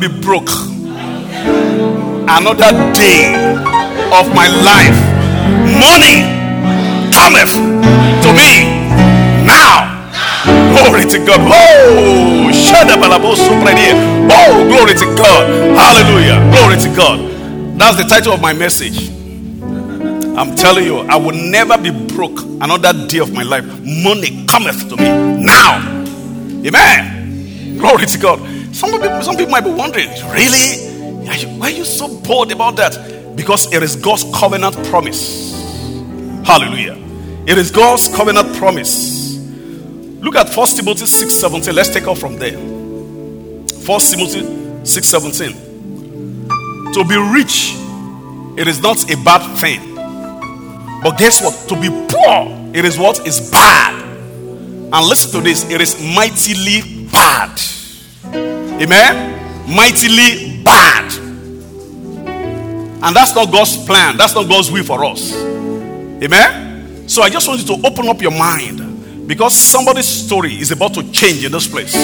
be broke. Another day of my life. Money cometh to me now. Glory to God. Oh, oh, glory to God. Hallelujah. Glory to God. That's the title of my message. I'm telling you, I will never be broke another day of my life. Money cometh to me now. Amen. Glory to God. Some people, some people might be wondering, really? Are you, why are you so bold about that? Because it is God's covenant promise. Hallelujah. It is God's covenant promise. Look at 1 Timothy 6 17. Let's take off from there. 1 Timothy 6 17. To be rich, it is not a bad thing. But guess what? To be poor, it is what is bad. And listen to this it is mightily bad. Amen? Mightily bad. And that's not God's plan. That's not God's will for us. Amen? So I just want you to open up your mind because somebody's story is about to change in this place.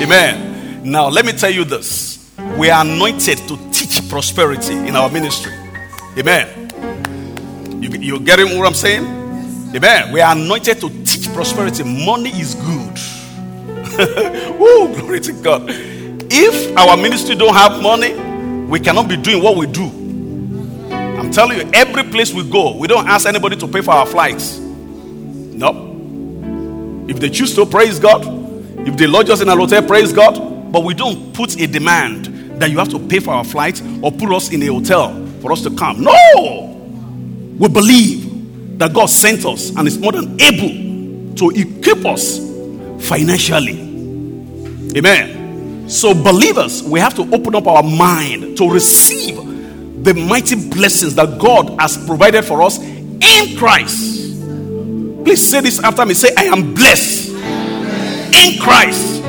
Amen. Now, let me tell you this we are anointed to teach prosperity in our ministry. Amen. You, you getting what I'm saying? Amen. We are anointed to teach prosperity. Money is good. Woo, glory to God. If our ministry don't have money, we cannot be doing what we do. I'm telling you, every place we go, we don't ask anybody to pay for our flights. No. If they choose to, praise God. If they lodge us in a hotel, praise God. But we don't put a demand that you have to pay for our flights or put us in a hotel for us to come. No. We believe that God sent us and is more than able to equip us financially. Amen. So, believers, we have to open up our mind to receive the mighty blessings that God has provided for us in Christ. Please say this after me. Say, I am blessed in Christ.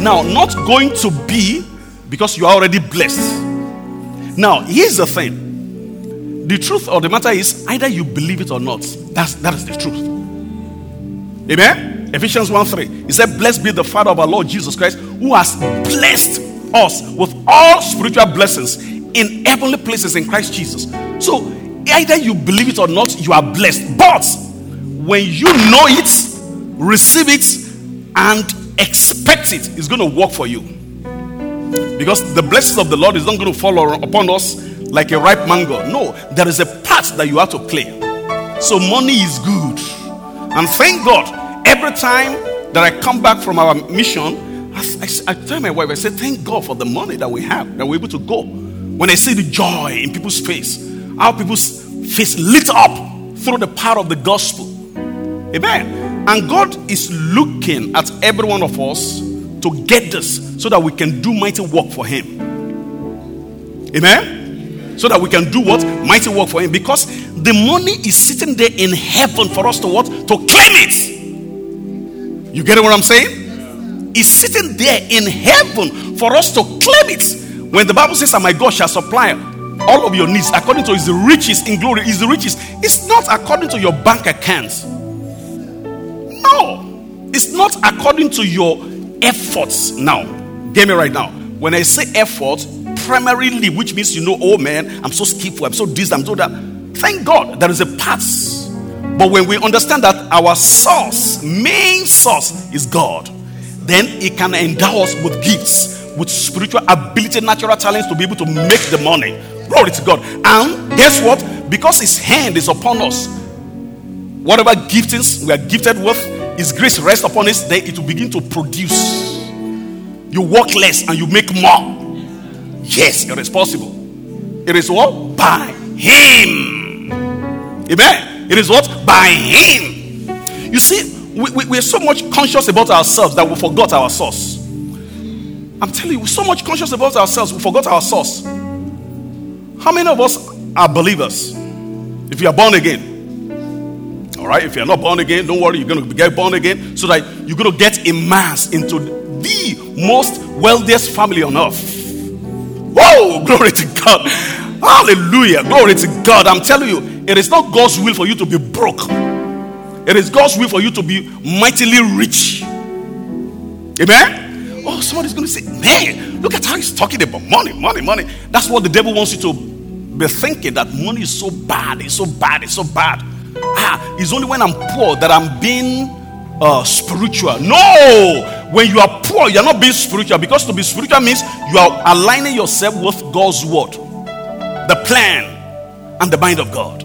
Now, not going to be because you are already blessed. Now, here's the thing the truth of the matter is either you believe it or not. That's, that is the truth. Amen. Ephesians 1 3. He said, Blessed be the Father of our Lord Jesus Christ, who has blessed us with all spiritual blessings in heavenly places in Christ Jesus. So, either you believe it or not, you are blessed. But when you know it, receive it, and expect it, it's going to work for you. Because the blessings of the Lord is not going to fall upon us like a ripe mango. No, there is a part that you have to play. So, money is good. And thank God Every time that I come back from our mission, I, I, I, tell my wife, I say, Thank God for the money that we have, that we're able to go. When I see the joy in people's face, how people's face lit up through the power of the gospel. Amen. And God is looking at every one of us to get this so that we can do mighty work for Him. Amen. So that we can do what? Mighty work for Him. Because the money is sitting there in heaven for us to what? To claim it. You get what I'm saying? It's sitting there in heaven for us to claim it. When the Bible says, And my God shall supply all of your needs according to his riches in glory, his riches. It's not according to your bank accounts. No, it's not according to your efforts. Now, get me right now. When I say effort, primarily, which means you know, oh man, I'm so skillful, I'm so this, I'm so that. Thank God there is a path but when we understand that our source, main source, is God, then He can endow us with gifts, with spiritual ability, natural talents to be able to make the money. Glory to God. And guess what? Because His hand is upon us, whatever giftings we are gifted with, His grace rests upon us, then it will begin to produce. You work less and you make more. Yes, it is possible. It is what? By Him. Amen. It is what? By Him. You see, we, we, we're so much conscious about ourselves that we forgot our source. I'm telling you, we're so much conscious about ourselves, we forgot our source. How many of us are believers? If you are born again, all right, if you're not born again, don't worry, you're going to get born again so that you're going to get immersed into the most wealthiest family on earth. Whoa, glory to God. Hallelujah. Glory to God. I'm telling you, it is not God's will for you to be broke. It is God's will for you to be mightily rich. Amen? Oh, somebody's going to say, man, Look at how he's talking about money, money, money. That's what the devil wants you to be thinking that money is so bad, it's so bad, it's so bad. Ah, it's only when I'm poor that I'm being uh, spiritual. No, when you are poor, you're not being spiritual because to be spiritual means you are aligning yourself with God's word, the plan, and the mind of God.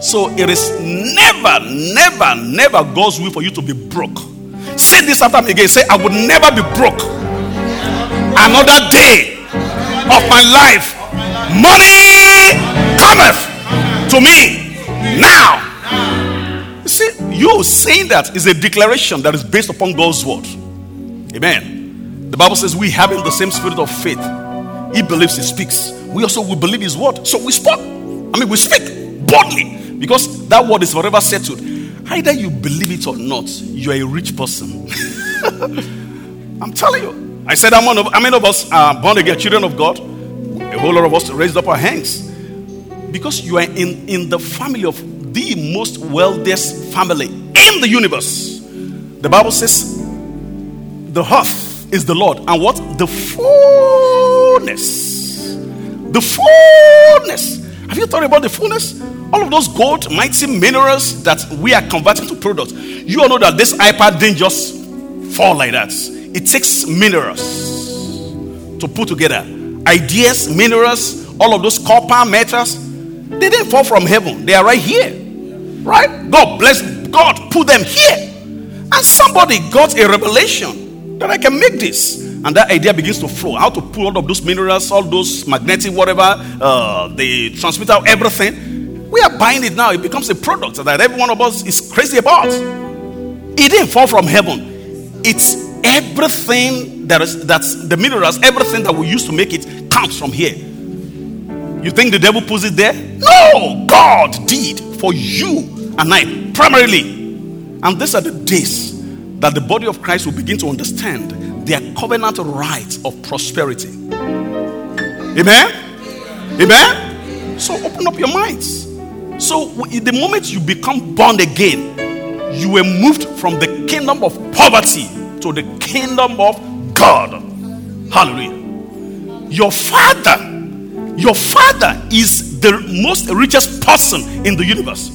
So it is never, never, never God's will for you to be broke. Say this after me again. Say, I would never be broke. Another day of my life, money cometh to me now. You see, you saying that is a declaration that is based upon God's word. Amen. The Bible says we having the same spirit of faith. He believes he speaks. We also will believe his word. So we spoke. I mean, we speak boldly because that word is forever settled. Either you believe it or not, you are a rich person. I'm telling you. I said, I'm one of how many of us are born again, children of God? A whole lot of us raised up our hands. Because you are in, in the family of the most wealthiest family in the universe. The Bible says, the earth is the Lord, and what? The fullness. The fullness. Have you thought about the fullness? All of those gold, mighty minerals that we are converting to products. You all know that this iPad didn't just fall like that. It takes minerals to put together. Ideas, minerals, all of those copper, metals, they didn't fall from heaven. They are right here. Right? God bless God, put them here. And somebody got a revelation that I can make this. And that idea begins to flow. How to pull all of those minerals, all those magnetic, whatever, uh, the transmitter, everything. We are buying it now. It becomes a product that every one of us is crazy about. It didn't fall from heaven. It's everything that is that's the minerals, everything that we use to make it comes from here. You think the devil puts it there? No, God did for you and I primarily. And these are the days that the body of Christ will begin to understand their covenant rights of prosperity. Amen? Amen? So open up your minds. So, the moment you become born again, you were moved from the kingdom of poverty to the kingdom of God. Hallelujah. Your father, your father is the most richest person in the universe.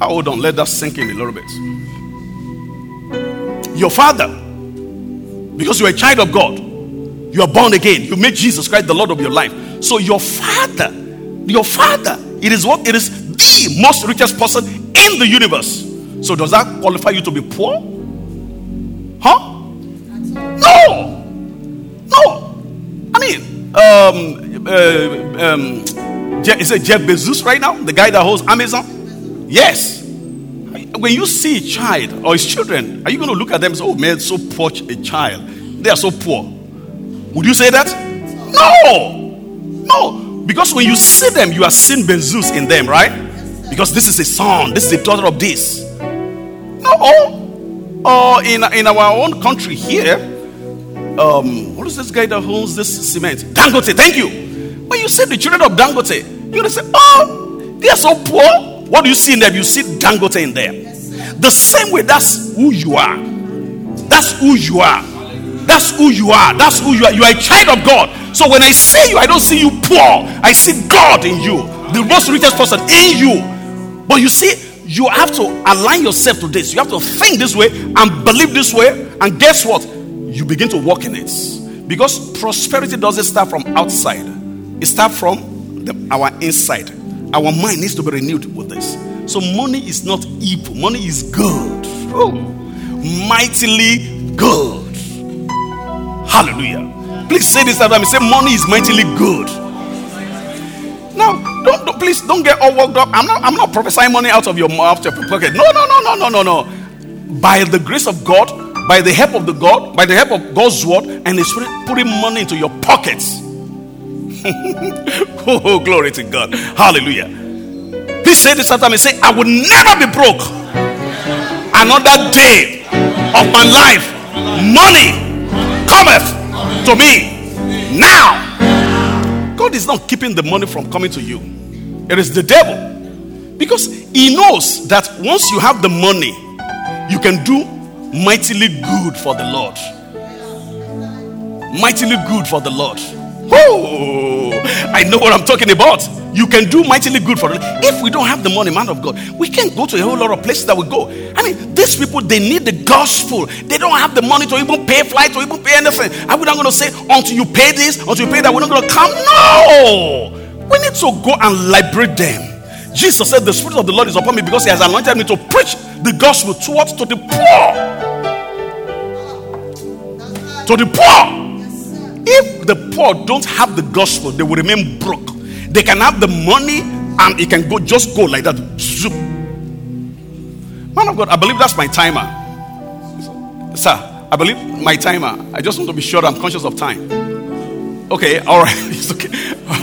Hold on, let that sink in a little bit. Your father, because you're a child of God, you are born again, you made Jesus Christ the Lord of your life. So your father, your father, it is what it is the most richest person in the universe. So does that qualify you to be poor? Huh? No. No. I mean, um, uh, um, is it Jeff Bezos right now? The guy that holds Amazon? Yes. When you see a child or his children, are you going to look at them and say, oh man, so poor a child? They are so poor. Would you say that? No. No. Because when you see them, you are seeing Bezos in them, right? Because this is a son, this is a daughter of this. No. Or in, in our own country here, um, what is this guy that owns this cement? Dangote, thank you. When you see the children of Dangote, you're going to say, oh, they are so poor. What do you see in them? You see Dangote in them. The same way, that's who you are. That's who you are. That's who you are. That's who you are. You are a child of God. So when I see you, I don't see you poor. I see God in you, the most richest person in you. But you see, you have to align yourself to this. You have to think this way and believe this way. And guess what? You begin to walk in it. Because prosperity doesn't start from outside, it starts from the, our inside. Our mind needs to be renewed with this. So, money is not evil, money is good. Oh, mightily good. Hallelujah. Please say this after me. Say, money is mightily good. Now, don't, don't, please don't get all worked up. I'm not I'm not prophesying money out of your mouth, your pocket. No, no, no, no, no, no, no. By the grace of God, by the help of the God, by the help of God's word and the Spirit putting money into your pockets. oh, glory to God. Hallelujah. He said this after me. Say, I will never be broke. Another day of my life, money cometh to me now. God is not keeping the money from coming to you, it is the devil. Because he knows that once you have the money, you can do mightily good for the Lord. mightily good for the Lord. Oh, I know what I'm talking about. You can do mightily good for them. If we don't have the money, man of God, we can't go to a whole lot of places that we go. I mean, these people they need the gospel. They don't have the money to even pay flight or even pay anything. Are we not going to say until you pay this, until you pay that, we're not going to come? No, we need to go and liberate them. Jesus said, The Spirit of the Lord is upon me because He has anointed me to preach the gospel towards to the poor. To the poor. If the poor don't have the gospel, they will remain broke. They can have the money and it can go just go like that. Zoop. Man of God, I believe that's my timer. Sir, I believe my timer. I just want to be sure I'm conscious of time. Okay, all right. It's okay.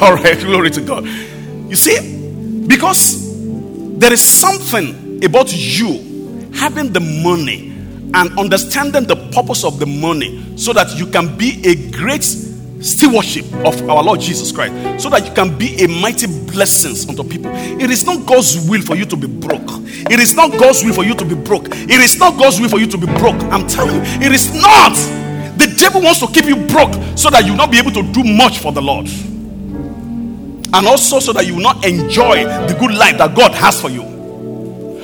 All right, glory to God. You see, because there is something about you having the money and understanding the purpose of the money so that you can be a great stewardship of our Lord Jesus Christ so that you can be a mighty blessings unto people. It is not God's will for you to be broke. It is not God's will for you to be broke. It is not God's will for you to be broke. I'm telling you, it is not. The devil wants to keep you broke so that you will not be able to do much for the Lord. And also so that you will not enjoy the good life that God has for you.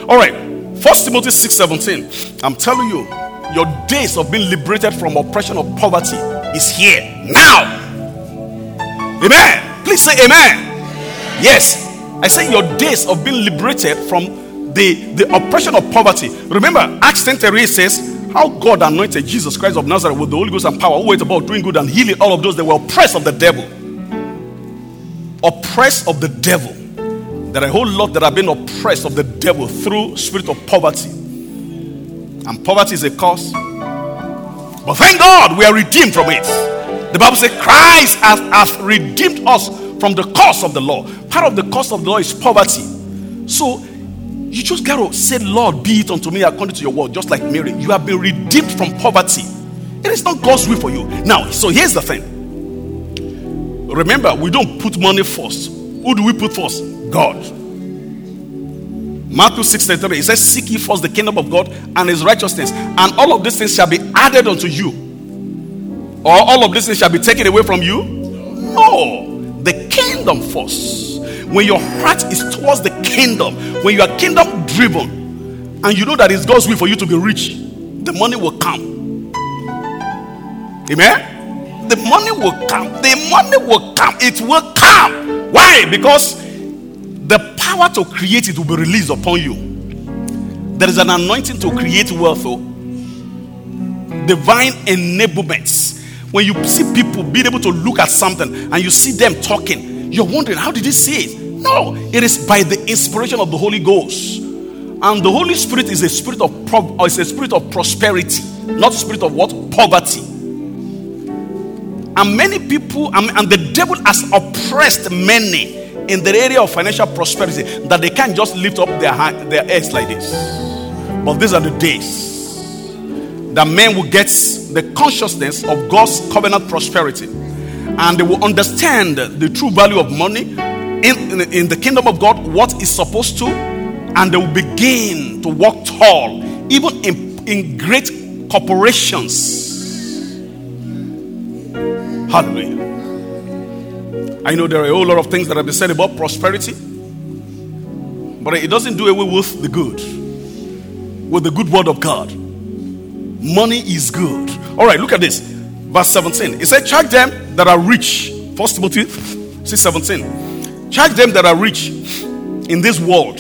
All right. First Timothy 6:17. I'm telling you, your days of being liberated from oppression of poverty is here now. Amen. Please say amen. Yes. I say your days of being liberated from the, the oppression of poverty. Remember, Acts 10 says, How God anointed Jesus Christ of Nazareth with the Holy Ghost and power, who went about doing good and healing all of those that were oppressed of the devil. Oppressed of the devil. There are a whole lot that have been oppressed of the devil through spirit of poverty. And poverty is a cause. But thank God we are redeemed from it. The Bible says Christ has, has redeemed us from the curse of the law. Part of the curse of the law is poverty. So you just got to say, Lord, be it unto me according to your word, just like Mary. You have been redeemed from poverty. It is not God's will for you. Now, so here's the thing. Remember, we don't put money first. Who do we put first? God. Matthew 6 33, it says, Seek ye first the kingdom of God and his righteousness, and all of these things shall be added unto you. Or all of these things shall be taken away from you? No. The kingdom first. When your heart is towards the kingdom, when you are kingdom driven, and you know that it's God's will for you to be rich, the money will come. Amen? The money will come. The money will come. It will come. Why? Because the power to create it will be released upon you. There is an anointing to create wealth, oh. divine enablements. When you see people being able to look at something and you see them talking, you're wondering, how did they see it? No, it is by the inspiration of the Holy Ghost. And the Holy Spirit is a spirit of pro- is a spirit of prosperity, not spirit of what? Poverty. And many people, and the devil has oppressed many in the area of financial prosperity that they can't just lift up their, hand, their heads like this. But these are the days that men will get the consciousness of God's covenant prosperity and they will understand the true value of money in, in, in the kingdom of God, what is supposed to, and they will begin to walk tall, even in, in great corporations. Hallelujah. I know there are a whole lot of things that have been said about prosperity, but it doesn't do away with the good, with the good word of God. Money is good. All right, look at this. Verse 17. It said, Charge them that are rich. First Timothy 6 17. Charge them that are rich in this world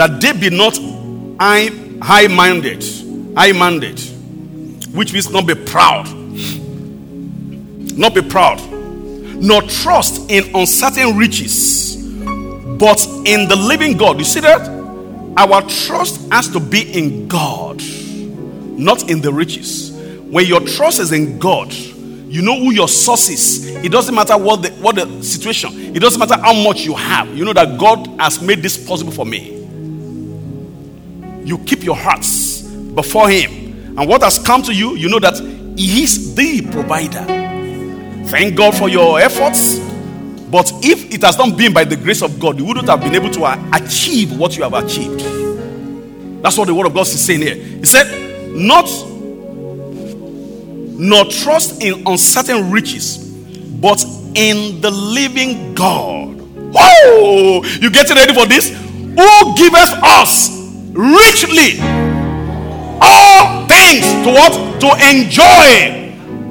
that they be not high minded, high minded, which means not be proud. Not be proud nor trust in uncertain riches, but in the living God. You see that? Our trust has to be in God, not in the riches. When your trust is in God, you know who your source is. It doesn't matter what the what the situation. It doesn't matter how much you have. You know that God has made this possible for me. You keep your hearts before Him, and what has come to you, you know that He is the provider. Thank God for your efforts. But if it has not been by the grace of God, you wouldn't have been able to achieve what you have achieved. That's what the word of God is saying here. He said, Not nor trust in uncertain riches, but in the living God. Whoa! You getting ready for this? Who giveth us richly all things to what? To enjoy.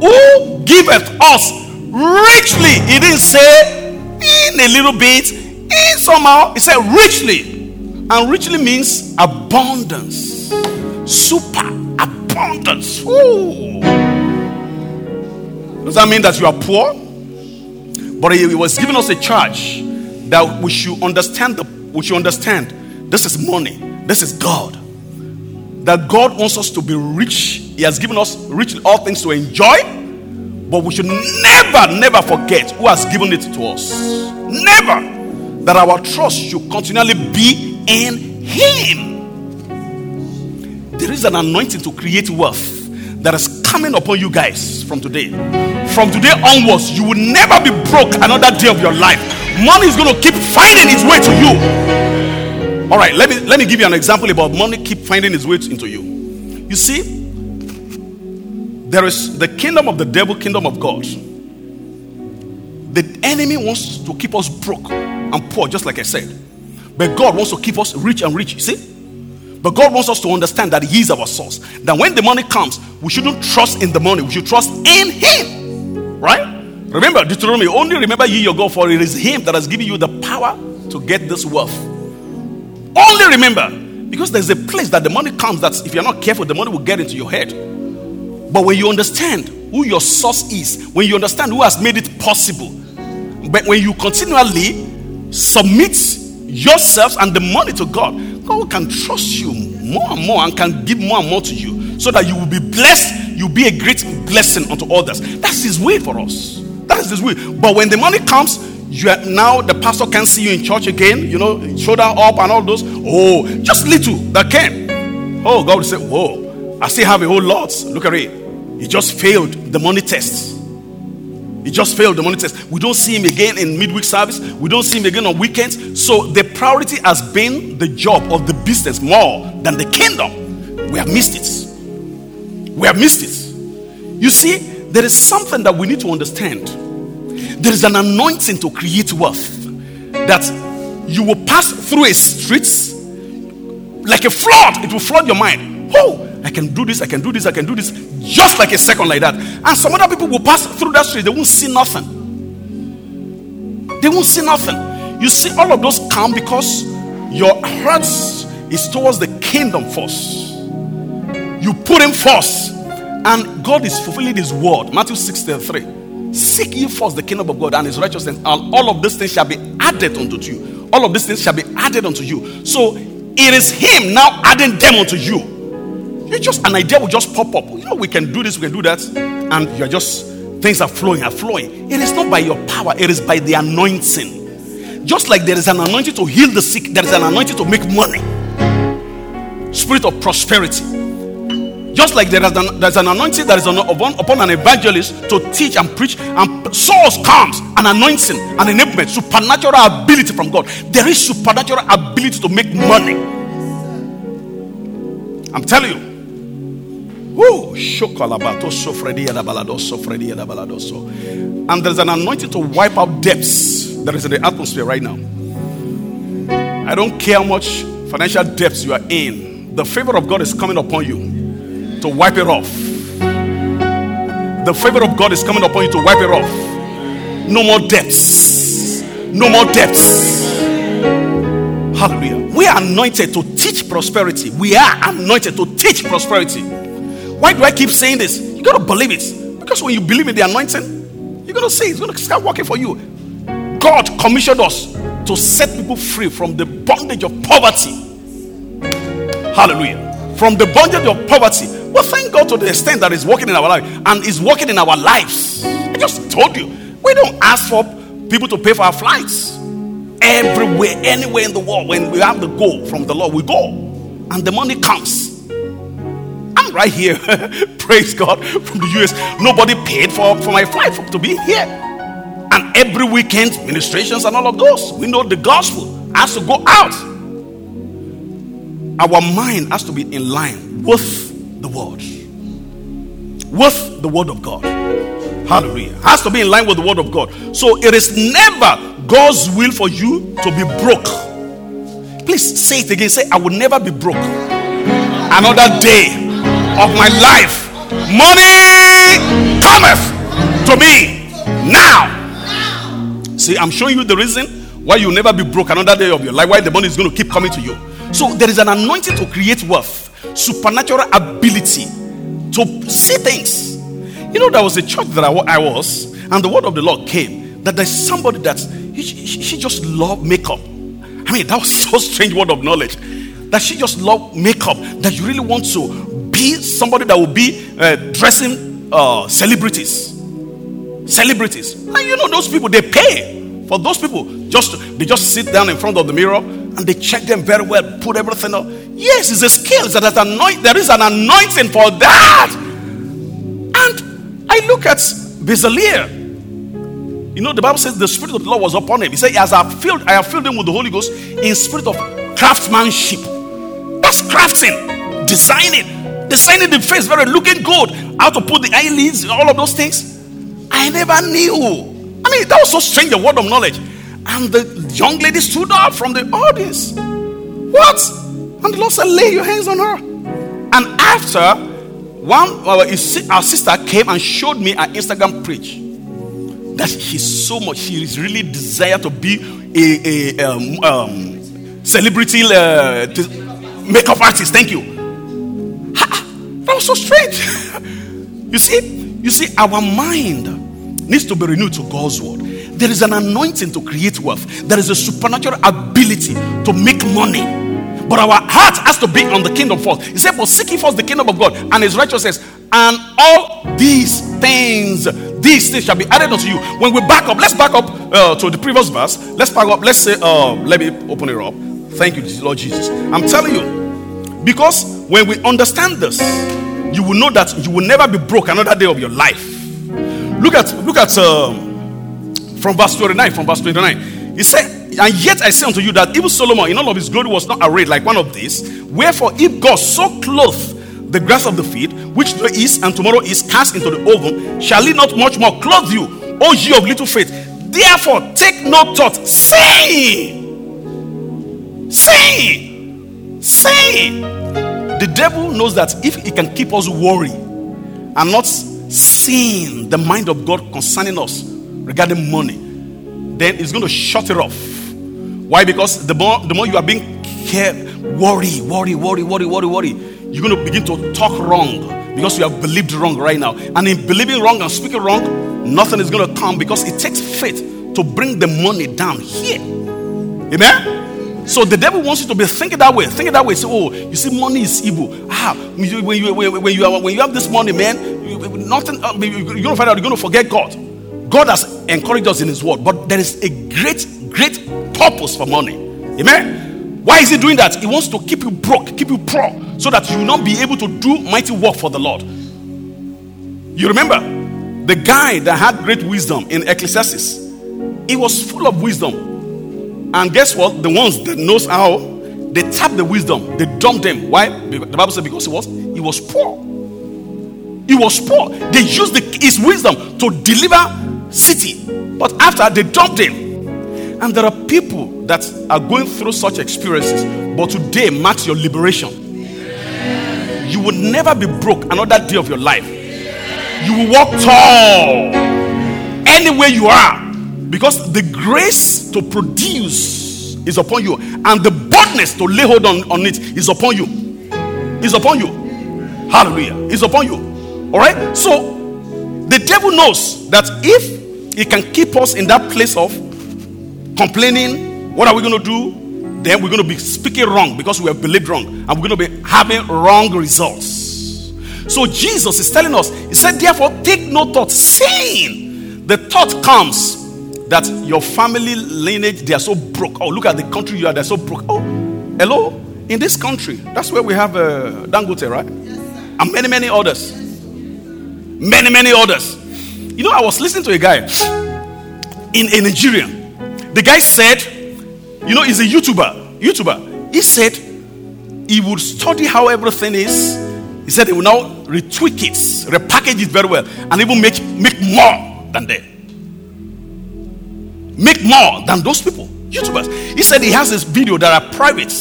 Who giveth us richly? He didn't say in a little bit, in somehow. He said richly. And richly means abundance, super abundance. Ooh. Does that mean that you are poor? But he was giving us a charge that we should understand the, we should understand this is money, this is God. That God wants us to be rich. He has given us rich in all things to enjoy, but we should never, never forget who has given it to us. Never. That our trust should continually be in Him. There is an anointing to create wealth that is coming upon you guys from today. From today onwards, you will never be broke another day of your life. Money is going to keep finding its way to you. All right, let me let me give you an example about money keep finding its way into you. You see, there is the kingdom of the devil, kingdom of God. The enemy wants to keep us broke and poor, just like I said. But God wants to keep us rich and rich. You see? But God wants us to understand that He is our source. That when the money comes, we shouldn't trust in the money, we should trust in Him. Right? Remember, Deuteronomy, only remember ye your God, for it is Him that has given you the power to get this wealth. Only remember, because there's a place that the money comes that if you're not careful, the money will get into your head. But when you understand who your source is, when you understand who has made it possible, but when you continually submit yourselves and the money to God, God can trust you more and more and can give more and more to you so that you will be blessed. You'll be a great blessing unto others. That's His way for us. That is His way. But when the money comes, you are now the pastor can see you in church again, you know, shoulder up and all those. Oh, just little that came. Oh, God will say, Whoa, I still have a whole lot. Look at it. He just failed the money test. He just failed the money test. We don't see him again in midweek service. We don't see him again on weekends. So the priority has been the job of the business more than the kingdom. We have missed it. We have missed it. You see, there is something that we need to understand. There is an anointing to create wealth that you will pass through a street like a flood. It will flood your mind. Oh, I can do this, I can do this, I can do this, just like a second like that. And some other people will pass through that street, they won't see nothing. They won't see nothing. You see, all of those come because your heart is towards the kingdom first. You put him first, and God is fulfilling his word. Matthew 6 33. Seek ye first the kingdom of God and his righteousness, and all of these things shall be added unto you. All of these things shall be added unto you. So it is him now adding them unto you. You just an idea will just pop up. You know, we can do this, we can do that, and you're just things are flowing, are flowing. It is not by your power, it is by the anointing. Just like there is an anointing to heal the sick, there is an anointing to make money. Spirit of prosperity. Just like there is an, there's an anointing that is on, upon, upon an evangelist to teach and preach, and souls comes, an anointing, an enablement, supernatural ability from God. There is supernatural ability to make money. I'm telling you. Woo! And there's an anointing to wipe out debts that is in the atmosphere right now. I don't care how much financial debts you are in, the favor of God is coming upon you to wipe it off. The favor of God is coming upon you to wipe it off. No more debts. No more debts. Hallelujah. We are anointed to teach prosperity. We are anointed to teach prosperity. Why do I keep saying this? You got to believe it. Because when you believe in the anointing, you're going to see it's going to start working for you. God commissioned us to set people free from the bondage of poverty. Hallelujah. From the bondage of poverty. Well, thank God to the extent that it's working in our life and is working in our lives. I just told you, we don't ask for people to pay for our flights. Everywhere, anywhere in the world, when we have the goal from the Lord, we go. And the money comes I'm right here. Praise God from the US. Nobody paid for, for my flight for, to be here. And every weekend, ministrations and all of those. We know the gospel has to go out. Our mind has to be in line with the word, with the word of God. Hallelujah. Has to be in line with the word of God. So it is never God's will for you to be broke. Please say it again. Say, I will never be broke. Another day of my life. Money cometh to me now. See, I'm showing you the reason why you'll never be broke another day of your life, why the money is going to keep coming to you. So there is an anointing to create wealth, supernatural ability to see things. You know, there was a church that I, was, and the word of the Lord came that there's somebody that she, she just loved makeup. I mean, that was so strange word of knowledge that she just loved makeup. That you really want to be somebody that will be uh, dressing uh, celebrities, celebrities. And you know those people they pay for those people. Just they just sit down in front of the mirror and they check them very well, put everything up. Yes, it's a skill. That has anoint, there is an anointing for that. And I look at Bezalel you know, the Bible says the Spirit of the Lord was upon him. He said, As I have filled, I have filled him with the Holy Ghost in spirit of craftsmanship. That's crafting, designing, designing the face very looking good, how to put the eyelids, all of those things. I never knew. I mean, that was so strange, a word of knowledge. And the young lady stood up from the audience. What? And the Lord said, Lay your hands on her. And after one, our sister came and showed me an Instagram preach that she's so much, he is really desire to be a, a um, um, celebrity uh, makeup artist. Thank you. Ha, that was so strange. you see, you see, our mind needs to be renewed to God's word. There is an anointing to create wealth. There is a supernatural ability to make money. But our heart has to be on the kingdom first. He said, For seeking first the kingdom of God and his righteousness, and all these things these things shall be added unto you. When we back up, let's back up uh, to the previous verse. Let's back up. Let's say, uh, let me open it up. Thank you, Lord Jesus. I'm telling you, because when we understand this, you will know that you will never be broke another day of your life. Look at look at uh, from verse 29. From verse 29, he said, "And yet I say unto you that even Solomon in all of his glory was not arrayed like one of these. Wherefore, if God so clothed the grass of the field, which today is and tomorrow is cast into the oven, shall he not much more clothe you, O ye of little faith? Therefore, take no thought, saying, saying, saying. The devil knows that if he can keep us worry and not seeing the mind of God concerning us regarding money, then he's going to shut it off. Why? Because the more the more you are being care, worry, worry, worry, worry, worry, worry you're going to begin to talk wrong because you have believed wrong right now. And in believing wrong and speaking wrong, nothing is going to come because it takes faith to bring the money down here. Amen? So the devil wants you to be thinking that way. Thinking that way. Say, oh, you see, money is evil. Ah, when you, when you, when you, when you have this money, man, you, nothing, uh, you're going to find out you're going to forget God. God has encouraged us in His word, but there is a great, great purpose for money. Amen? Why is he doing that? He wants to keep you broke, keep you poor, so that you will not be able to do mighty work for the Lord. You remember the guy that had great wisdom in Ecclesiastes? He was full of wisdom. And guess what? The ones that knows how they tap the wisdom, they dump them. Why? The Bible said because he was he was poor. He was poor. They used the, his wisdom to deliver city, but after they dumped him. And there are people that are going through such experiences, but today marks your liberation. You will never be broke another day of your life. You will walk tall anywhere you are because the grace to produce is upon you, and the boldness to lay hold on, on it is upon you. Is upon you. Hallelujah. Is upon you. All right. So the devil knows that if he can keep us in that place of complaining, what are we going to do? Then we're going to be speaking wrong because we have believed wrong and we're going to be having wrong results. So Jesus is telling us, He said, therefore, take no thought, saying the thought comes that your family lineage they are so broke. Oh, look at the country you are, they're so broke. Oh, hello, in this country, that's where we have uh, Dangote, right? Yes, and many, many others. Many, many others. You know, I was listening to a guy in a Nigerian. The guy said, you know, he's a YouTuber. YouTuber. He said he would study how everything is. He said he will now retweak it, repackage it very well, and even make, make more than they. Make more than those people, YouTubers. He said he has this video that are private.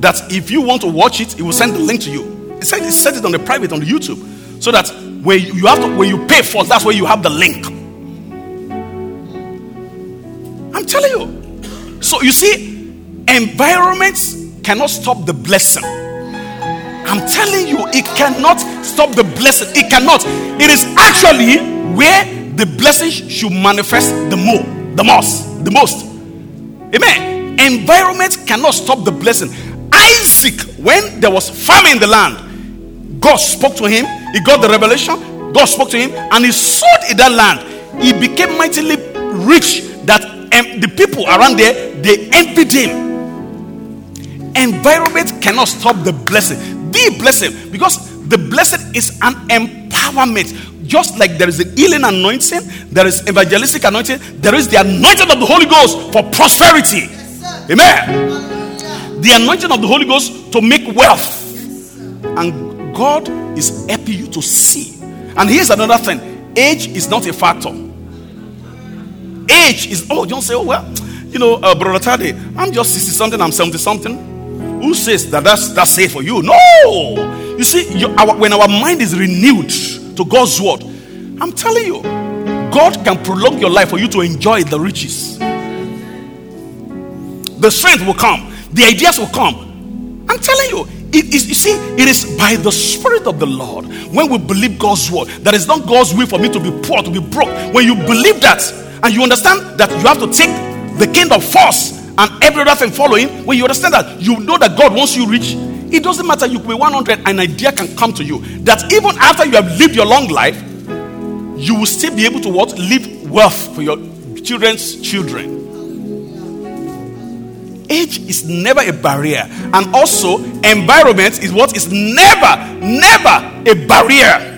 That if you want to watch it, he will send the link to you. He said he set it on the private on the YouTube. So that when you have to when you pay first, that's where you have the link. I'm telling you. So you see, environments cannot stop the blessing. I'm telling you, it cannot stop the blessing. It cannot. It is actually where the blessing should manifest the more, the most, the most. Amen. Environment cannot stop the blessing. Isaac, when there was famine in the land, God spoke to him. He got the revelation. God spoke to him, and he sowed in that land. He became mightily rich. That um, the people around there they envied him. Environment cannot stop the blessing. The blessing, because the blessing is an empowerment. Just like there is a healing anointing, there is evangelistic anointing, there is the anointing of the Holy Ghost for prosperity. Yes, Amen. The anointing of the Holy Ghost to make wealth. And God is helping you to see. And here's another thing age is not a factor. Age is, oh, don't say, oh, well, you know, uh, Brother Tade, I'm just 60 something, I'm 70 something. Who says that that's, that's safe for you? No. You see, you, our, when our mind is renewed to God's word, I'm telling you, God can prolong your life for you to enjoy the riches. The strength will come, the ideas will come. I'm telling you, it is, you see, it is by the Spirit of the Lord when we believe God's word that is not God's will for me to be poor, to be broke. When you believe that and you understand that you have to take the kingdom first and every other thing following, when you understand that, you know that God wants you rich. It doesn't matter, you could be 100, an idea can come to you that even after you have lived your long life, you will still be able to what? Leave wealth for your children's children. Age is never a barrier, and also environment is what is never, never a barrier.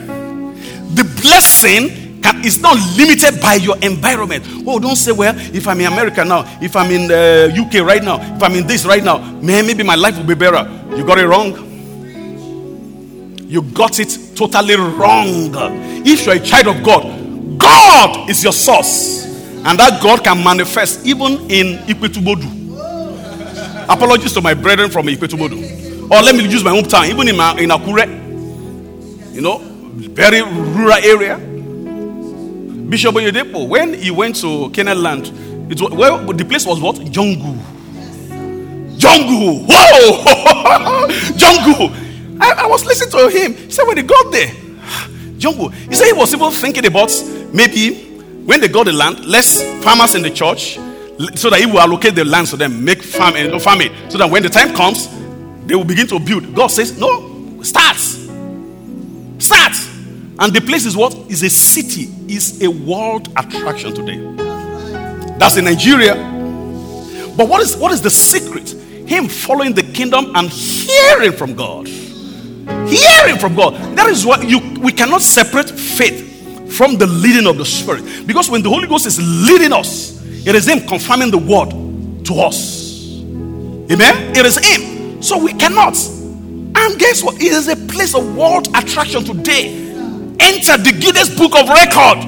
The blessing can, it's not limited by your environment. Oh, don't say, well, if I'm in America now, if I'm in the uh, UK right now, if I'm in this right now, maybe my life will be better. You got it wrong. You got it totally wrong. If you're a child of God, God is your source. And that God can manifest even in Ikwetubodu. Apologies to my brethren from Ikwetubodu. Or let me use my hometown, even in, my, in Akure. You know, very rural area Bishop Oyedepo, when he went to Canaan land, it was, well, the place was what? Jungle. Jungle. Whoa! Jungle. I, I, was listening to him. He said, when they got there, jungle. He said he was even thinking about maybe when they got the land, less farmers in the church, so that he will allocate the land to them, make farm and eh, no farming, so that when the time comes, they will begin to build. God says, No, start. Start. And the place is what? Is a city, is a world attraction today. That's in Nigeria. But what is what is the secret? Him following the kingdom and hearing from God. Hearing from God. That is what you we cannot separate faith from the leading of the Spirit. Because when the Holy Ghost is leading us, it is Him confirming the word to us. Amen? It is Him. So we cannot. And guess what? It is a place of world attraction today enter the Guinness Book of Record.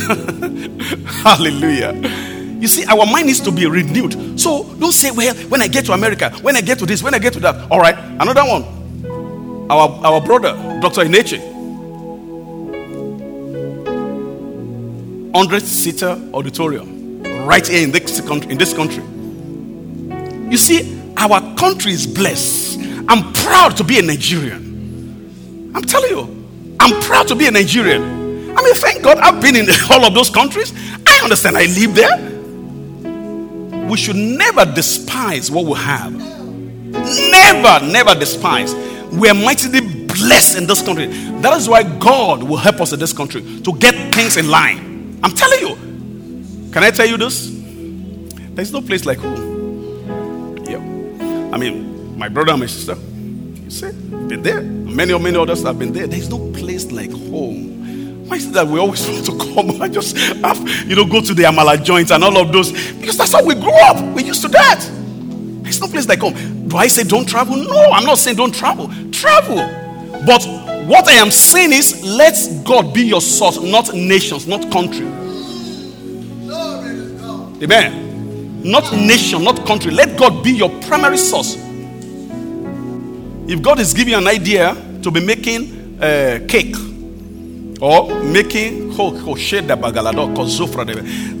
Hallelujah. You see, our mind needs to be renewed. So don't say, well, when I get to America, when I get to this, when I get to that. All right, another one. Our, our brother, Dr. Enenche. 100 seater auditorium right here in this, country, in this country. You see, our country is blessed. I'm proud to be a Nigerian. I'm telling you, I'm proud to be a Nigerian. I mean, thank God I've been in all of those countries. I understand I live there. We should never despise what we have. Never, never despise. We are mightily blessed in this country. That is why God will help us in this country to get things in line. I'm telling you. Can I tell you this? There's no place like home. Yeah. I mean, my brother and my sister, you see, been there. Many or many others have been there. There's no place like home. Why is it that we always want to come and just have, you know, go to the Amala joints and all of those? Because that's how we grew up. We're used to that. There's no place like home. Do I say don't travel? No, I'm not saying don't travel. Travel. But what I am saying is let God be your source, not nations, not country. Amen. Not nation, not country. Let God be your primary source. If God is giving you an idea to be making uh, cake or making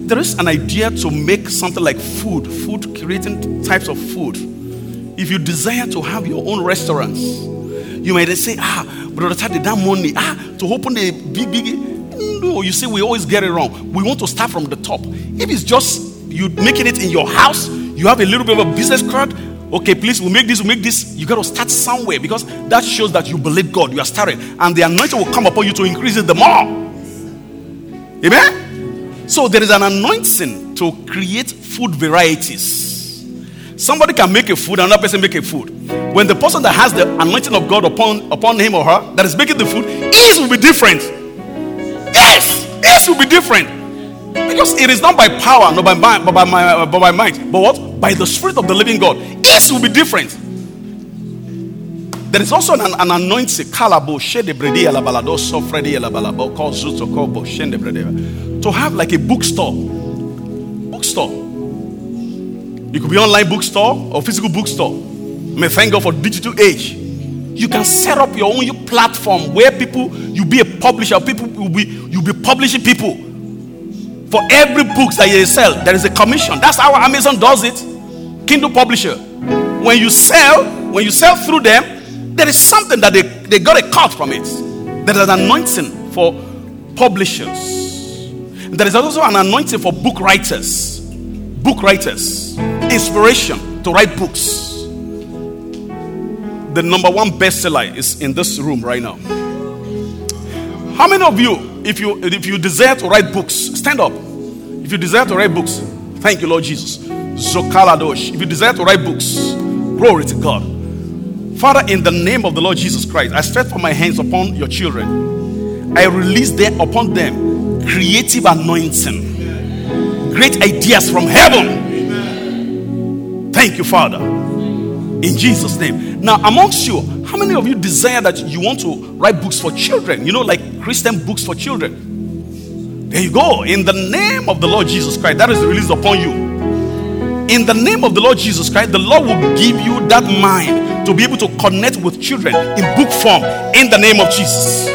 there is an idea to make something like food, food creating types of food. If you desire to have your own restaurants, you might say, ah, brother, Tade, that money, ah, to open a big, big. No, you see, we always get it wrong. We want to start from the top. If it's just you making it in your house, you have a little bit of a business card, okay, please, we'll make this, we'll make this. You got to start somewhere because that shows that you believe God. You are starting, and the anointing will come upon you to increase it the more. Amen? So there is an anointing to create food varieties. Somebody can make a food, another person make a food. When the person that has the anointing of God upon, upon him or her that is making the food, his will be different. Yes, his will be different. Because it is not by power, not by, but by, my, but by might, but what? By the Spirit of the living God. His will be different. There is also an, an anointing to have like a bookstore. Bookstore. It could be online bookstore or physical bookstore. May thank God for digital age. You can set up your own platform where people you be a publisher. People will be you be publishing people. For every book that you sell, there is a commission. That's how Amazon does it. Kindle publisher. When you sell, when you sell through them, there is something that they, they got a cut from it. There is an anointing for publishers. There is also an anointing for book writers. Book writers. Inspiration to write books. The number one bestseller is in this room right now. How many of you, if you if you desire to write books, stand up. If you desire to write books, thank you, Lord Jesus. Zokaladosh. If you desire to write books, glory to God. Father, in the name of the Lord Jesus Christ, I stretch my hands upon your children. I release them upon them creative anointing, great ideas from heaven. Thank you, Father. In Jesus' name. Now, amongst you, how many of you desire that you want to write books for children? You know, like Christian books for children. There you go. In the name of the Lord Jesus Christ, that is released upon you in the name of the Lord Jesus Christ, the Lord will give you that mind to be able to connect with children in book form in the name of Jesus.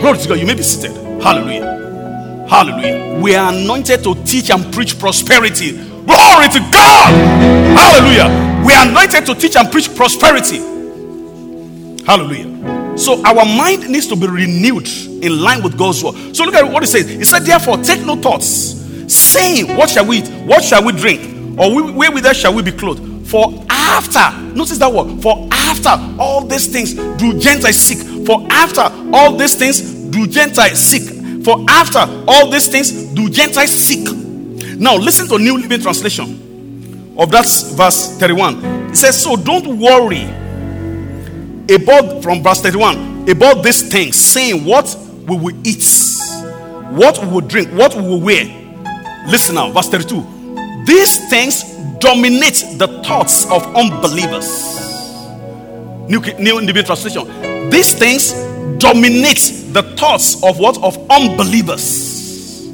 Glory to God. You may be seated. Hallelujah. Hallelujah. We are anointed to teach and preach prosperity. Glory to God. Hallelujah. We are anointed to teach and preach prosperity. Hallelujah. So our mind needs to be renewed in line with God's word. So look at what it says. It said, therefore, take no thoughts, saying, What shall we eat? What shall we drink? Or we, wherewithal shall we be clothed? For after, notice that word, for after all these things do Gentiles seek. For after all these things do Gentiles seek. For after all these things do Gentiles seek. Now listen to New Living Translation of that verse 31. It says, So don't worry about, from verse 31, about these things, saying what we will eat, what we will drink, what we will wear. Listen now, verse 32. These things dominate the thoughts of unbelievers. New, New Living Translation. These things dominate the thoughts of what? Of unbelievers.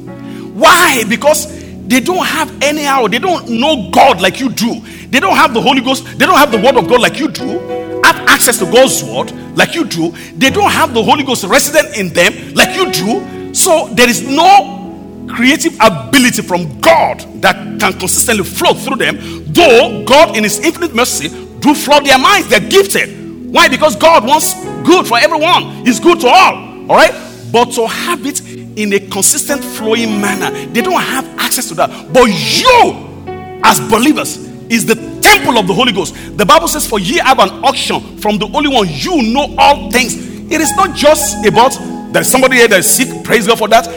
Why? Because they don't have any anyhow, they don't know God like you do. They don't have the Holy Ghost, they don't have the Word of God like you do, have access to God's Word like you do. They don't have the Holy Ghost resident in them like you do. So there is no creative ability from God that can consistently flow through them, though God, in His infinite mercy, do flood their minds. They're gifted. Why? Because God wants good for everyone, He's good to all. All right? But to have it in a consistent, flowing manner, they don't have access to that. But you, as believers, is the temple of the Holy Ghost. The Bible says, For ye have an unction from the only one, you know all things. It is not just about there's somebody here that is sick, praise God for that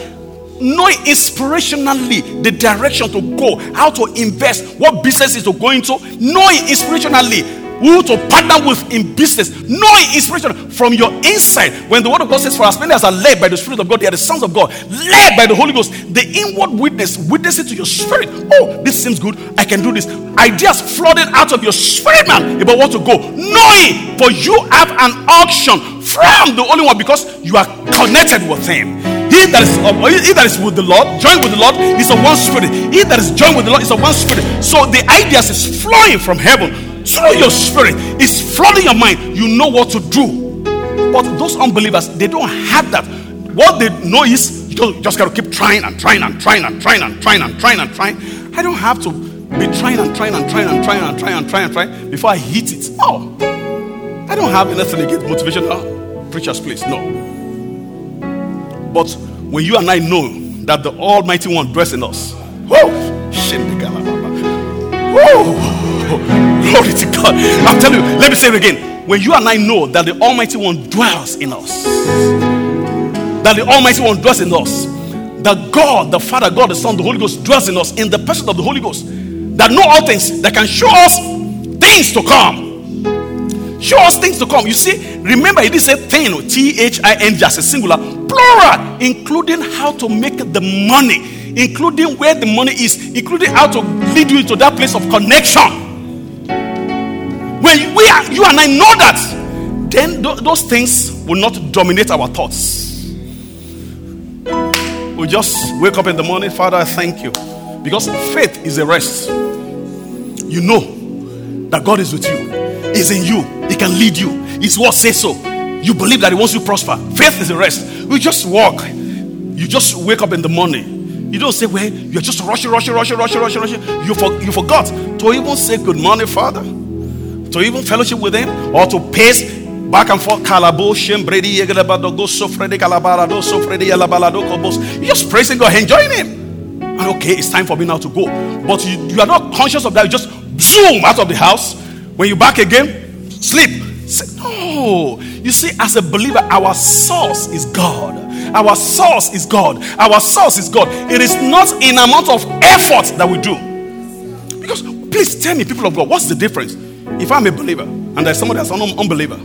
knowing inspirationally the direction to go, how to invest, what business is to go into, knowing inspirationally who to partner with in business, knowing inspiration from your inside. When the word of God says, For as many as are led by the Spirit of God, they are the sons of God, led by the Holy Ghost, the inward witness, witness it to your spirit. Oh, this seems good. I can do this. Ideas flooded out of your spirit, man, about what to go. Knowing, for you have an unction from the only one because you are connected with Him. He that is uh, he that is with the Lord, joined with the Lord, is of one spirit. He that is joined with the Lord is of one spirit. So the ideas is flowing from heaven through your spirit is flooding your mind you know what to do but those unbelievers they don't have that what they know is you just got to keep trying and trying and trying and trying and trying and trying and trying i don't have to be trying and trying and trying and trying and trying and trying and trying before i hit it no i don't have anything against motivational preachers please no but when you and i know that the almighty one dwells in us whoa, whoa Glory to God. I'm telling you, let me say it again. When you and I know that the Almighty One dwells in us, that the Almighty One dwells in us, that God, the Father, God, the Son, the Holy Ghost dwells in us in the person of the Holy Ghost, that know all things, that can show us things to come. Show us things to come. You see, remember, he did say thing, T H I N, just a singular, plural, including how to make the money, including where the money is, including how to lead you into that place of connection. When we are, you and I know that, then th- those things will not dominate our thoughts. We just wake up in the morning, Father, I thank you. Because faith is a rest. You know that God is with you, is in you, He can lead you. His word says so. You believe that He wants you to prosper. Faith is a rest. We just walk. You just wake up in the morning. You don't say, well, you're just rushing, rushing, rushing, rushing, rushing, rushing. You, for, you forgot to even say good morning, Father to even fellowship with him or to pace back and forth. You're just praising God, enjoying him. And okay, it's time for me now to go. But you, you are not conscious of that. You just zoom out of the house. When you back again, sleep. No. You see, as a believer, our source is God. Our source is God. Our source is God. It is not in amount of effort that we do. Because please tell me, people of God, what's the difference? If I'm a believer and there's somebody that's an unbeliever,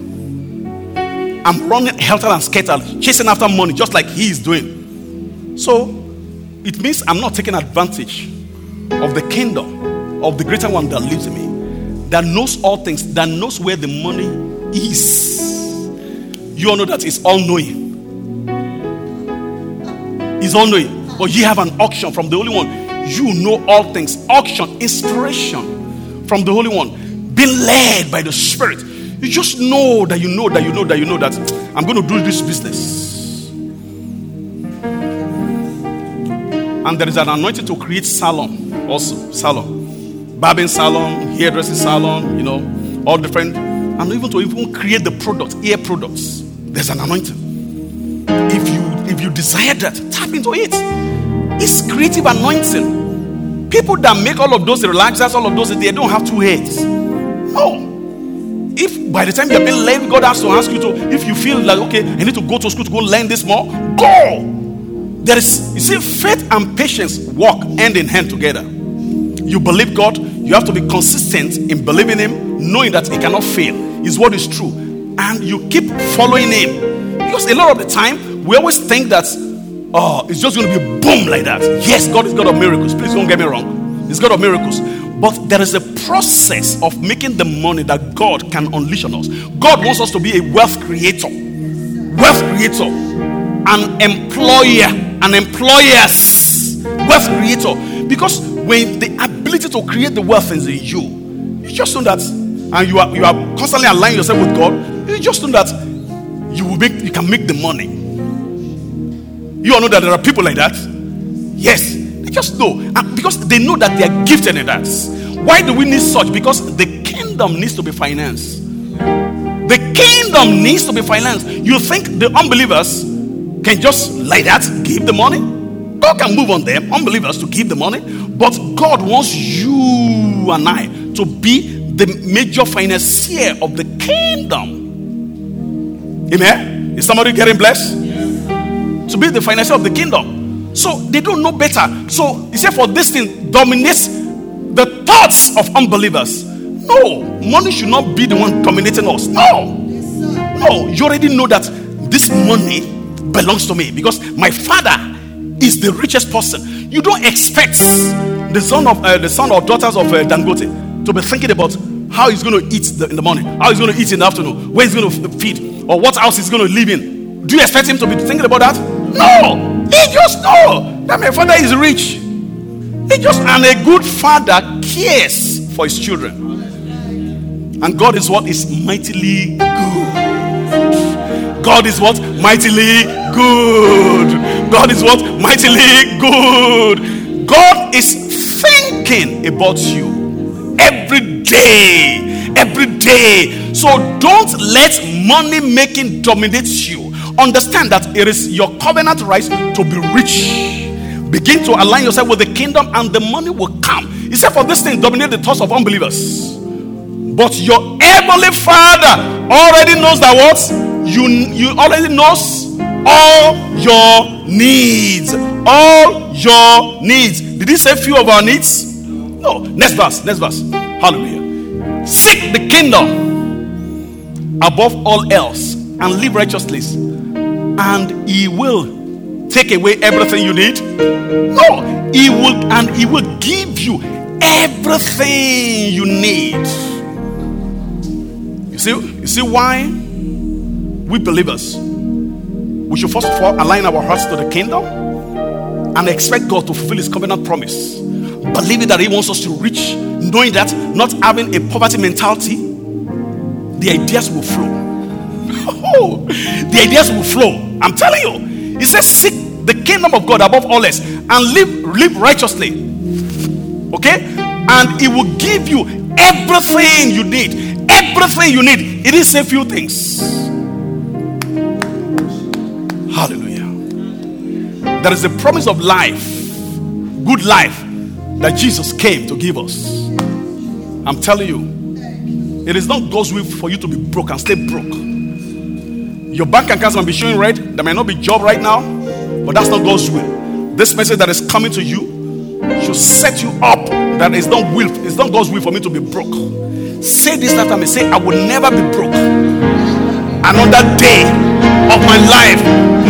I'm running helter and skelter, chasing after money just like he is doing. So it means I'm not taking advantage of the kingdom of the greater one that lives in me, that knows all things, that knows where the money is. You all know that it's all knowing. It's all knowing. But you have an unction from the Holy One. You know all things. Unction, inspiration from the Holy One being led by the Spirit. You just know that you know that you know that you know that I'm going to do this business. And there is an anointing to create salon also. Salon. Barbing salon, hairdressing salon, you know, all different. And even to even create the product, ear products. There's an anointing. If you if you desire that, tap into it. It's creative anointing. People that make all of those relaxers, all of those, they don't have two heads. No. If by the time you're being led, God has to ask you to, if you feel like, okay, I need to go to school to go learn this more, go. There is, you see, faith and patience walk hand in hand together. You believe God, you have to be consistent in believing Him, knowing that He cannot fail. His word is true. And you keep following Him. Because a lot of the time, we always think that, oh, it's just going to be boom like that. Yes, God is God of miracles. Please don't get me wrong. He's God of miracles. But there is a process of making the money that God can unleash on us. God wants us to be a wealth creator, wealth creator, an employer, an employers, wealth creator. Because when the ability to create the wealth is in you, you just know that, and you are you are constantly aligning yourself with God. You just know that you will make you can make the money. You all know that there are people like that. Yes, just know. And because they know that they are gifted in that. Why do we need such? Because the kingdom needs to be financed. The kingdom needs to be financed. You think the unbelievers can just like that give the money? God can move on them, unbelievers, to give the money. But God wants you and I to be the major financier of the kingdom. Amen? Is somebody getting blessed? To be the financier of the kingdom. So they don't know better. So he said, for this thing dominates the thoughts of unbelievers. No, money should not be the one dominating us. No, no, you already know that this money belongs to me because my father is the richest person. You don't expect the son of uh, the son or daughters of uh, Dangote to be thinking about how he's going to eat the, in the morning, how he's going to eat in the afternoon, where he's going to feed, or what house he's going to live in. Do you expect him to be thinking about that? No, he just know that my father is rich. He just and a good father cares for his children. And God is what is mightily good. God is what? Mightily good. God is what? Mightily good. God is thinking about you every day. Every day. So don't let money making dominate you. Understand that it is your covenant right to be rich. Begin to align yourself with the kingdom, and the money will come. He said, For this thing, dominate the thoughts of unbelievers. But your heavenly father already knows that what? you you already knows all your needs all your needs did he say few of our needs no next verse next verse hallelujah seek the kingdom above all else and live righteously and he will take away everything you need no he will and he will give you everything you need you see you see why we believers, we should first of all align our hearts to the kingdom and expect God to fulfill His covenant promise. Believing that He wants us to reach, knowing that not having a poverty mentality, the ideas will flow. Oh, the ideas will flow. I'm telling you. He says, Seek the kingdom of God above all else and live, live righteously. Okay? And He will give you everything you need. Everything you need. It is a few things. Hallelujah. There is a promise of life, good life, that Jesus came to give us. I'm telling you, it is not God's will for you to be broke and stay broke. Your bank accounts might be showing red. There might not be job right now, but that's not God's will. This message that is coming to you should set you up. That is not will. It's not God's will for me to be broke. Say this after me. Say, I will never be broke. Another day of my life.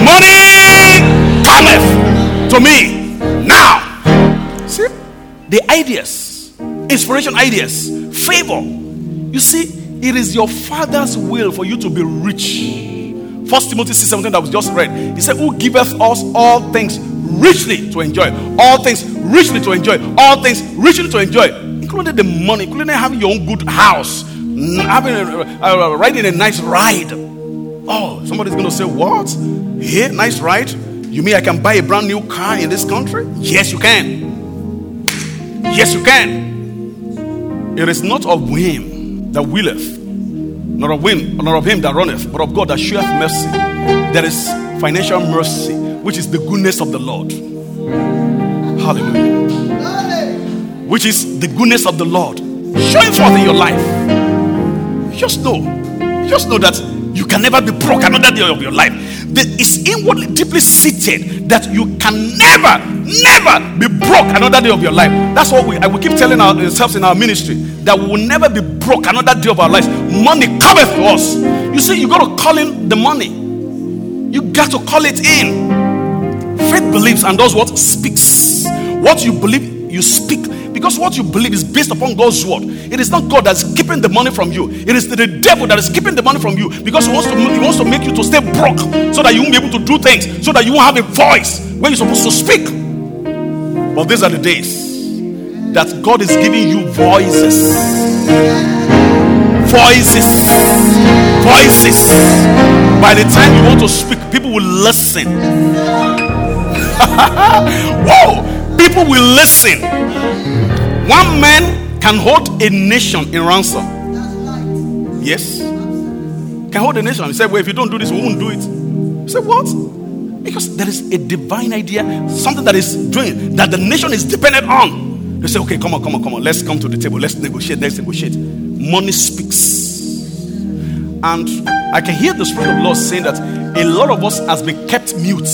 Money cometh to me now. See, the ideas, inspiration ideas, favor. You see, it is your father's will for you to be rich. First Timothy 6 17 that was just read. He said, Who giveth us all things richly to enjoy? All things richly to enjoy. All things richly to enjoy, including the money, including having your own good house, mm, having a, riding a nice ride. Oh, somebody's going to say, What? Here, nice ride? You mean I can buy a brand new car in this country? Yes, you can. Yes, you can. It is not of him that willeth, nor of him, nor of him that runneth, but of God that sheweth mercy. There is financial mercy, which is the goodness of the Lord. Hallelujah. Which is the goodness of the Lord showing forth in your life. Just know, just know that you can never be broke another day of your life. It's inwardly deeply seated that you can never, never be broke another day of your life. That's what we, we keep telling ourselves in our ministry that we will never be broke another day of our lives. Money cometh to us. You see, you got to call in the money. You got to call it in. Faith believes and does what? Speaks. What you believe, you speak because what you believe is based upon God's word. It is not God that's keeping the money from you. It is the devil that is keeping the money from you because he wants to he wants to make you to stay broke so that you won't be able to do things, so that you won't have a voice when you're supposed to speak. But these are the days that God is giving you voices. Voices. Voices. By the time you want to speak, people will listen. Whoa! People will listen. One man can hold a nation in ransom. Yes. Can hold a nation. He said, Well, if you don't do this, we won't do it. He said, What? Because there is a divine idea, something that is doing that the nation is dependent on. They say, Okay, come on, come on, come on. Let's come to the table. Let's negotiate. Let's negotiate. Money speaks. And I can hear the Spirit of the Lord saying that a lot of us has been kept mute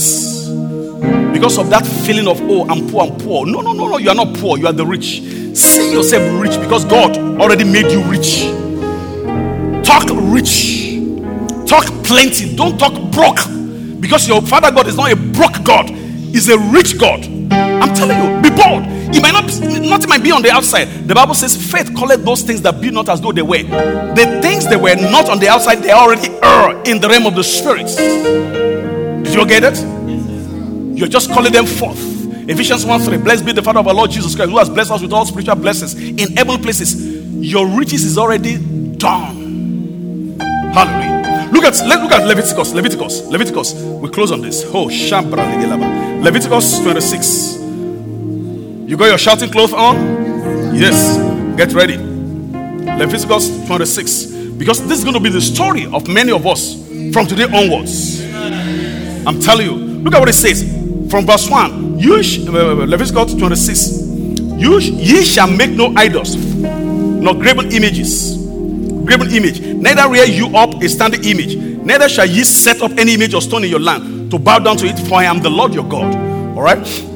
because of that feeling of, oh, I'm poor, I'm poor. No, no, no, no, you are not poor, you are the rich. See yourself rich because God already made you rich. Talk rich. Talk plenty. Don't talk broke. Because your father God is not a broke God, he's a rich God. I'm telling you, be bold. It might not, nothing might be on the outside. The Bible says, faith collect those things that be not as though they were. The things that were not on the outside, they already are in the realm of the spirits. Did you get it? You're just calling them forth. Ephesians 1 3. Blessed be the Father of our Lord Jesus Christ, who has blessed us with all spiritual blessings in heavenly places. Your riches is already done. Hallelujah. Look at let, look at Leviticus. Leviticus. Leviticus. We close on this. Oh, Shambra Leviticus 26. You got your shouting cloth on? Yes. Get ready. Leviticus 26. Because this is going to be the story of many of us from today onwards. I'm telling you. Look at what it says from verse 1. You sh- uh, Leviticus 26. You sh- ye shall make no idols, nor graven images. Graven image. Neither rear you up a standing image. Neither shall ye set up any image or stone in your land to bow down to it, for I am the Lord your God. All right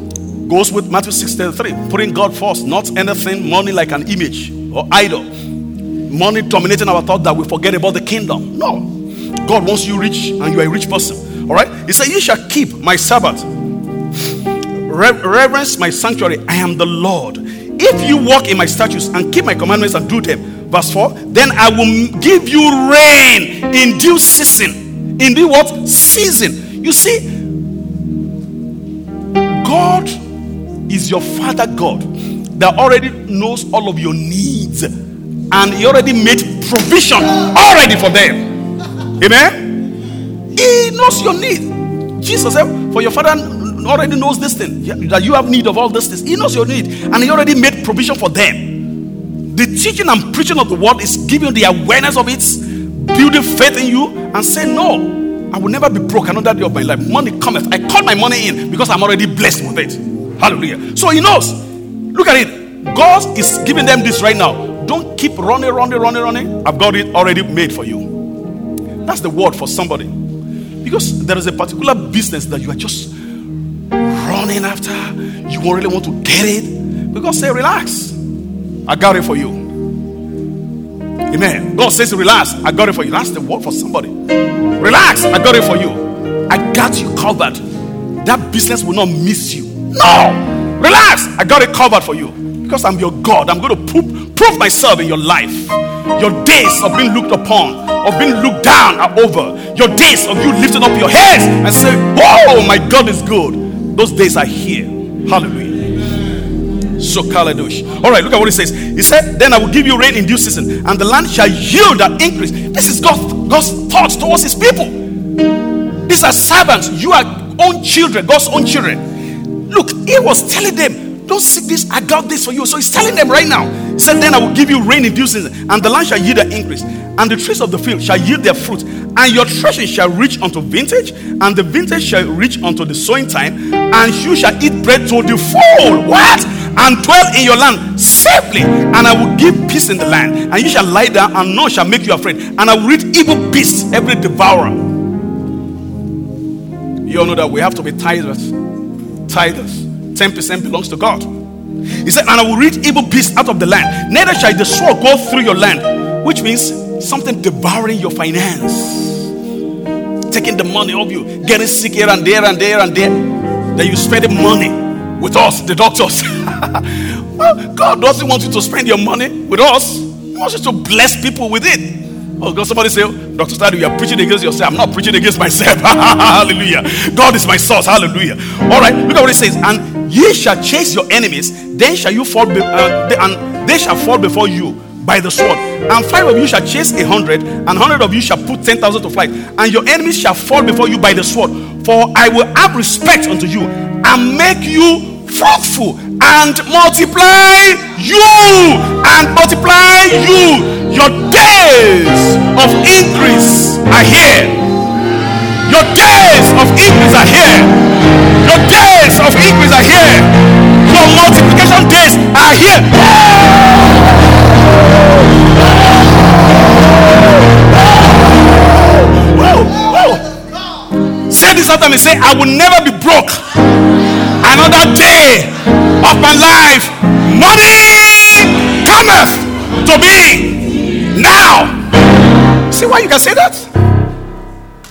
goes with Matthew 6:33, putting God first, not anything money like an image or idol. Money dominating our thought that we forget about the kingdom. No. God wants you rich and you are a rich person. All right? He said, You shall keep my Sabbath, reverence my sanctuary. I am the Lord. If you walk in my statutes and keep my commandments and do them, verse 4, then I will give you rain in due season. In the what? Season. You see, God is your Father God that already knows all of your needs and He already made provision already for them. Amen. He knows your need. Jesus said, For your Father already knows this thing that you have need of all this things. He knows your need and He already made provision for them. The teaching and preaching of the word is giving the awareness of it, building faith in you, and saying, No, I will never be broke another day of my life. Money cometh. I call my money in because I'm already blessed with it. Hallelujah. So he knows. Look at it. God is giving them this right now. Don't keep running, running, running, running. I've got it already made for you. That's the word for somebody. Because there is a particular business that you are just running after. You won't really want to get it. Because say, relax. I got it for you. Amen. God says, relax. I got it for you. That's the word for somebody. Relax. I got it for you. I got you covered. That business will not miss you. No, relax. I got it covered for you because I'm your God. I'm going to prove, prove myself in your life. Your days of being looked upon, of being looked down are over. Your days of you lifting up your heads and saying, Oh, my God is good. Those days are here. Hallelujah. So Kaladush. All right, look at what he says. He said, Then I will give you rain in due season, and the land shall yield an increase. This is God's thoughts towards his people. These are servants. You are own children, God's own children. Look, he was telling them, Don't seek this, I got this for you. So he's telling them right now. He said, Then I will give you rain in due season, and the land shall yield an increase, and the trees of the field shall yield their fruit, and your threshing shall reach unto vintage, and the vintage shall reach unto the sowing time, and you shall eat bread to the full. What? And dwell in your land safely, and I will give peace in the land, and you shall lie down, and none shall make you afraid, and I will rid evil beasts, every devourer. You all know that we have to be tithers tithers. 10% belongs to God. He said, And I will rid evil beasts out of the land. Neither shall the sword go through your land, which means something devouring your finance, taking the money of you, getting sick here and there and there and there. Then you spend the money with us, the doctors. well, God doesn't want you to spend your money with us, He wants you to bless people with it. Oh, God, somebody say, Dr. Stadu, you are preaching against yourself. I'm not preaching against myself. Hallelujah. God is my source. Hallelujah. All right, look at what it says. And ye shall chase your enemies, then shall you fall, be- uh, and they shall fall before you by the sword. And five of you shall chase a hundred, and hundred of you shall put ten thousand to flight. And your enemies shall fall before you by the sword. For I will have respect unto you and make you fruitful and multiply you and multiply you. Your days of increase are here. Your days of increase are here. Say this. Say, I will never be broke another day of my life. Money cometh to me now. See why you can say that?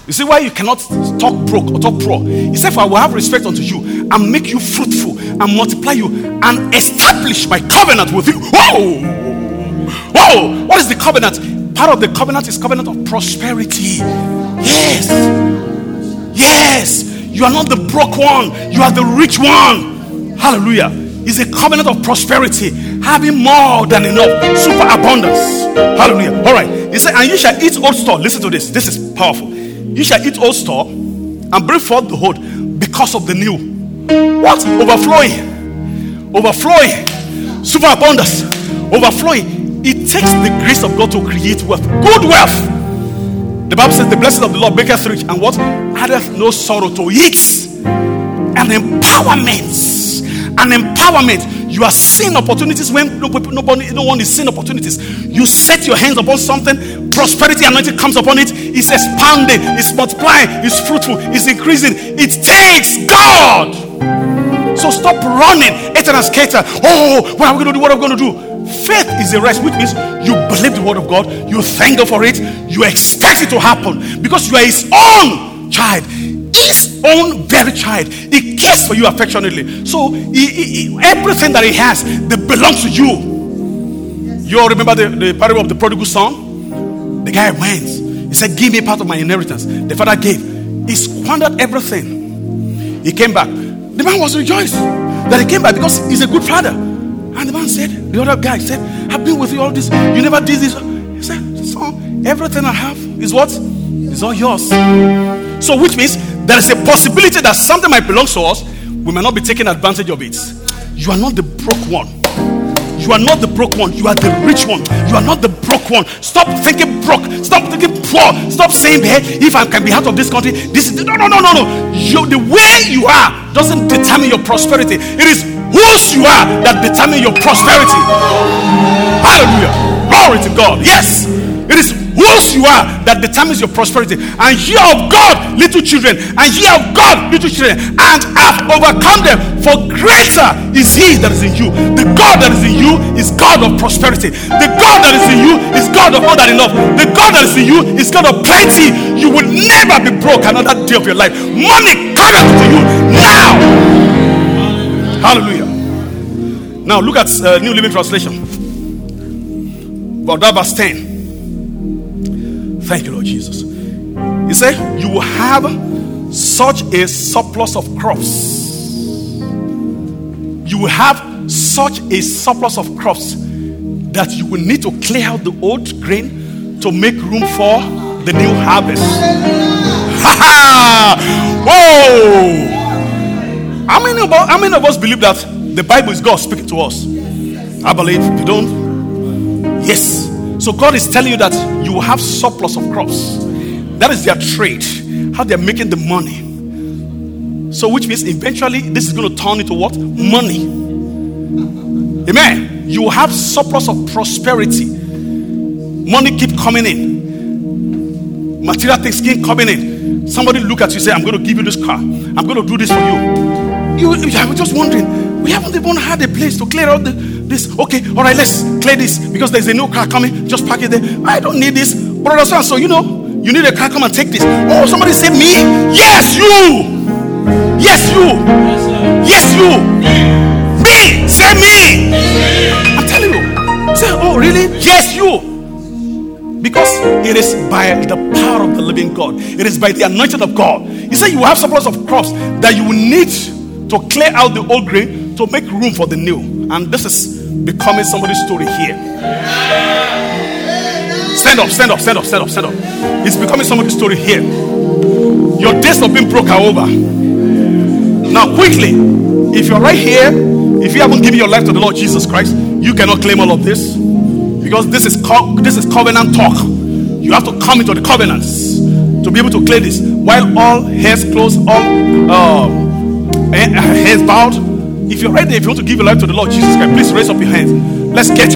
You see why you cannot talk broke or talk poor? He said, For I will have respect unto you and make you fruitful and multiply you and establish my covenant with you. Whoa! Whoa! What is the covenant? Part of the covenant is covenant of prosperity. Yes. Yes. You are not the broke one, you are the rich one. Hallelujah. It's a covenant of prosperity, having more than enough, super abundance. Hallelujah. All right. He said, And you shall eat old store. Listen to this. This is powerful. You shall eat old store and bring forth the whole because of the new. What? Overflowing. Overflowing. Super abundance. Overflowing. It takes the grace of God to create wealth. Good wealth. The Bible says, The blessing of the Lord maketh rich, and what? Addeth no sorrow to it. An empowerment. An empowerment you are seeing opportunities when nobody, no one is seeing opportunities. You set your hands upon something, prosperity anointing comes upon it. It's expanding, it's multiplying, it's fruitful, it's increasing. It takes God. So stop running, eating and skater. Oh, what are we going to do? What are we going to do? Faith is a rest, which means you believe the word of God, you thank God for it, you expect it to happen because you are His own child his own very child. He cares for you affectionately. So he, he, everything that he has that belongs to you. You all remember the, the parable of the prodigal son? The guy went. He said, Give me part of my inheritance. The father gave. He squandered everything. He came back. The man was rejoiced that he came back because he's a good father. And the man said, the other guy said, I've been with you all this. You never did this. He said, Son, everything I have is what? Is all yours. So, which means there is a possibility that something might belong to us. We may not be taking advantage of it. You are not the broke one. You are not the broke one. You are the rich one. You are not the broke one. Stop thinking broke. Stop thinking poor. Stop saying, hey, if I can be out of this country, this is no, no, no, no, no. You, the way you are doesn't determine your prosperity. It is whose you are that determines your prosperity. Hallelujah. Glory to God. Yes. It is whose you are that determines your prosperity. And ye of God, little children, and ye of God, little children, and have overcome them. For greater is he that is in you. The God that is in you is God of prosperity. The God that is in you is God of more than love. The God that is in you is God of plenty. You will never be broke another day of your life. Money cometh to you now. Hallelujah. Now look at uh, New Living Translation. About that verse 10. Thank you, Lord Jesus. He said, You will have such a surplus of crops. You will have such a surplus of crops that you will need to clear out the old grain to make room for the new harvest. Whoa! How many, of how many of us believe that the Bible is God speaking to us? I believe. You don't, yes. So God is telling you that you will have surplus of crops. That is their trade, how they're making the money. So, which means eventually this is going to turn into what? Money. Amen. You will have surplus of prosperity. Money keep coming in. Material things keep coming in. Somebody look at you say, I'm going to give you this car. I'm going to do this for you. You, I'm just wondering, we haven't even had a place to clear out the this. Okay, all right, let's clear this because there's a new car coming. Just park it there. I don't need this. Brother so so, you know, you need a car, come and take this. Oh, somebody say me? Yes, you. Yes, you. Yes, you. Me. Say me. I'm telling you. Say, oh, really? Yes, you. Because it is by the power of the living God. It is by the anointing of God. He said you have surplus of crops that you will need to clear out the old grain to make room for the new. And this is becoming somebody's story here. Stand up, stand up, stand up, stand up, stand up. It's becoming somebody's story here. Your days of being broke are over. Now, quickly, if you're right here, if you haven't given your life to the Lord Jesus Christ, you cannot claim all of this because this is co- this is covenant talk. You have to come into the covenants to be able to claim this. While all heads closed, all uh, heads bowed, if you're ready, if you want to give your life to the Lord Jesus Christ, please raise up your hands. Let's get